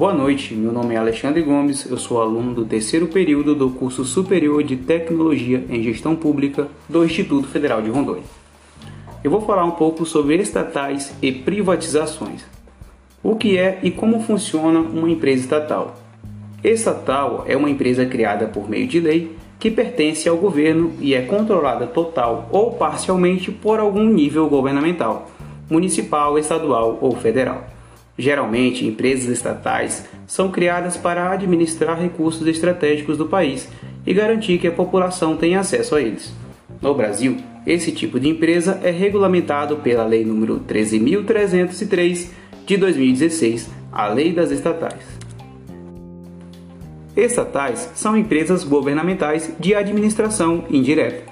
Boa noite, meu nome é Alexandre Gomes, eu sou aluno do terceiro período do curso superior de Tecnologia em Gestão Pública do Instituto Federal de Rondônia. Eu vou falar um pouco sobre estatais e privatizações. O que é e como funciona uma empresa estatal? Estatal é uma empresa criada por meio de lei que pertence ao governo e é controlada total ou parcialmente por algum nível governamental, municipal, estadual ou federal. Geralmente, empresas estatais são criadas para administrar recursos estratégicos do país e garantir que a população tenha acesso a eles. No Brasil, esse tipo de empresa é regulamentado pela Lei nº 13.303 de 2016, a Lei das Estatais. Estatais são empresas governamentais de administração indireta.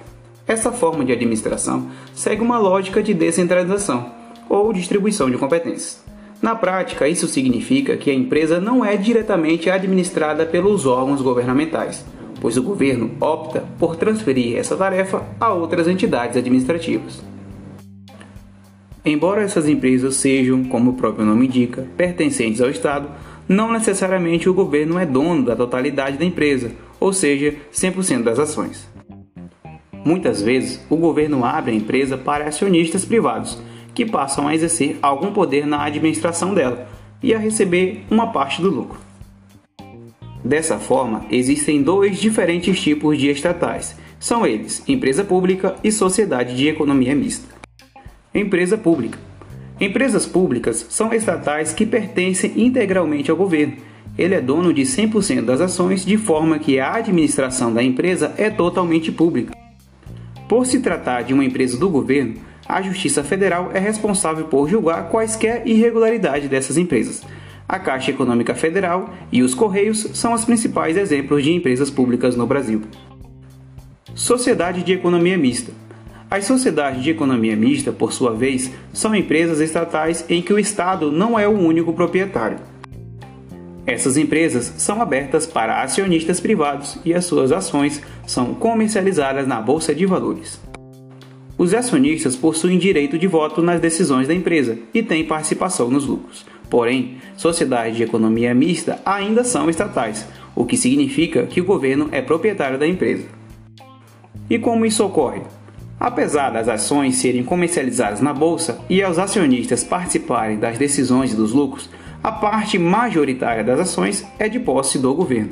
Essa forma de administração segue uma lógica de descentralização ou distribuição de competências. Na prática, isso significa que a empresa não é diretamente administrada pelos órgãos governamentais, pois o governo opta por transferir essa tarefa a outras entidades administrativas. Embora essas empresas sejam, como o próprio nome indica, pertencentes ao Estado, não necessariamente o governo é dono da totalidade da empresa, ou seja, 100% das ações. Muitas vezes, o governo abre a empresa para acionistas privados que passam a exercer algum poder na administração dela e a receber uma parte do lucro. Dessa forma, existem dois diferentes tipos de estatais. São eles: empresa pública e sociedade de economia mista. Empresa pública. Empresas públicas são estatais que pertencem integralmente ao governo. Ele é dono de 100% das ações, de forma que a administração da empresa é totalmente pública. Por se tratar de uma empresa do governo, a Justiça Federal é responsável por julgar quaisquer irregularidades dessas empresas. A Caixa Econômica Federal e os Correios são os principais exemplos de empresas públicas no Brasil. Sociedade de Economia Mista. As sociedades de economia mista, por sua vez, são empresas estatais em que o Estado não é o único proprietário. Essas empresas são abertas para acionistas privados e as suas ações são comercializadas na Bolsa de Valores. Os acionistas possuem direito de voto nas decisões da empresa e têm participação nos lucros. Porém, sociedades de economia mista ainda são estatais, o que significa que o governo é proprietário da empresa. E como isso ocorre? Apesar das ações serem comercializadas na bolsa e aos acionistas participarem das decisões e dos lucros, a parte majoritária das ações é de posse do governo.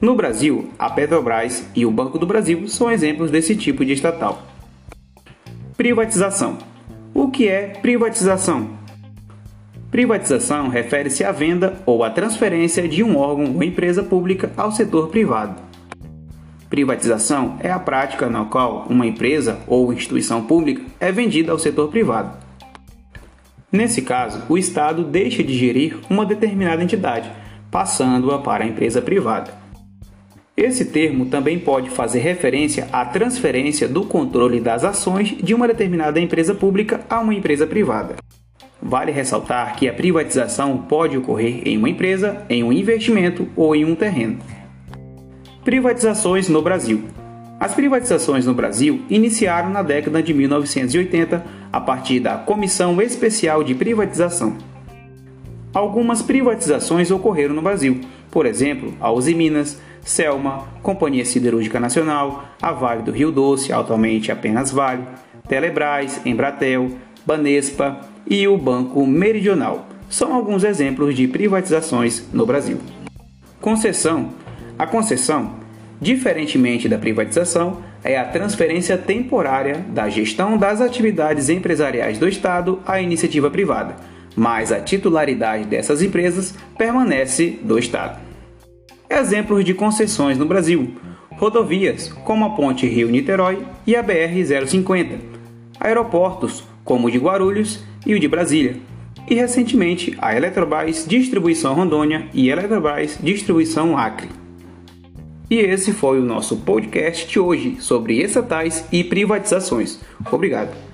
No Brasil, a Petrobras e o Banco do Brasil são exemplos desse tipo de estatal. Privatização. O que é privatização? Privatização refere-se à venda ou à transferência de um órgão ou empresa pública ao setor privado. Privatização é a prática na qual uma empresa ou instituição pública é vendida ao setor privado. Nesse caso, o Estado deixa de gerir uma determinada entidade, passando-a para a empresa privada. Esse termo também pode fazer referência à transferência do controle das ações de uma determinada empresa pública a uma empresa privada. Vale ressaltar que a privatização pode ocorrer em uma empresa, em um investimento ou em um terreno. Privatizações no Brasil. As privatizações no Brasil iniciaram na década de 1980 a partir da Comissão Especial de Privatização. Algumas privatizações ocorreram no Brasil, por exemplo, a Uzi Minas, Selma, Companhia Siderúrgica Nacional, a Vale do Rio Doce, atualmente apenas Vale, Telebrás, Embratel, Banespa e o Banco Meridional. São alguns exemplos de privatizações no Brasil. Concessão. A concessão, diferentemente da privatização, é a transferência temporária da gestão das atividades empresariais do Estado à iniciativa privada, mas a titularidade dessas empresas permanece do Estado. Exemplos de concessões no Brasil: rodovias, como a Ponte Rio-Niterói e a BR-050, aeroportos, como o de Guarulhos e o de Brasília, e recentemente a Eletrobras Distribuição Rondônia e Eletrobras Distribuição Acre. E esse foi o nosso podcast de hoje sobre estatais e privatizações. Obrigado.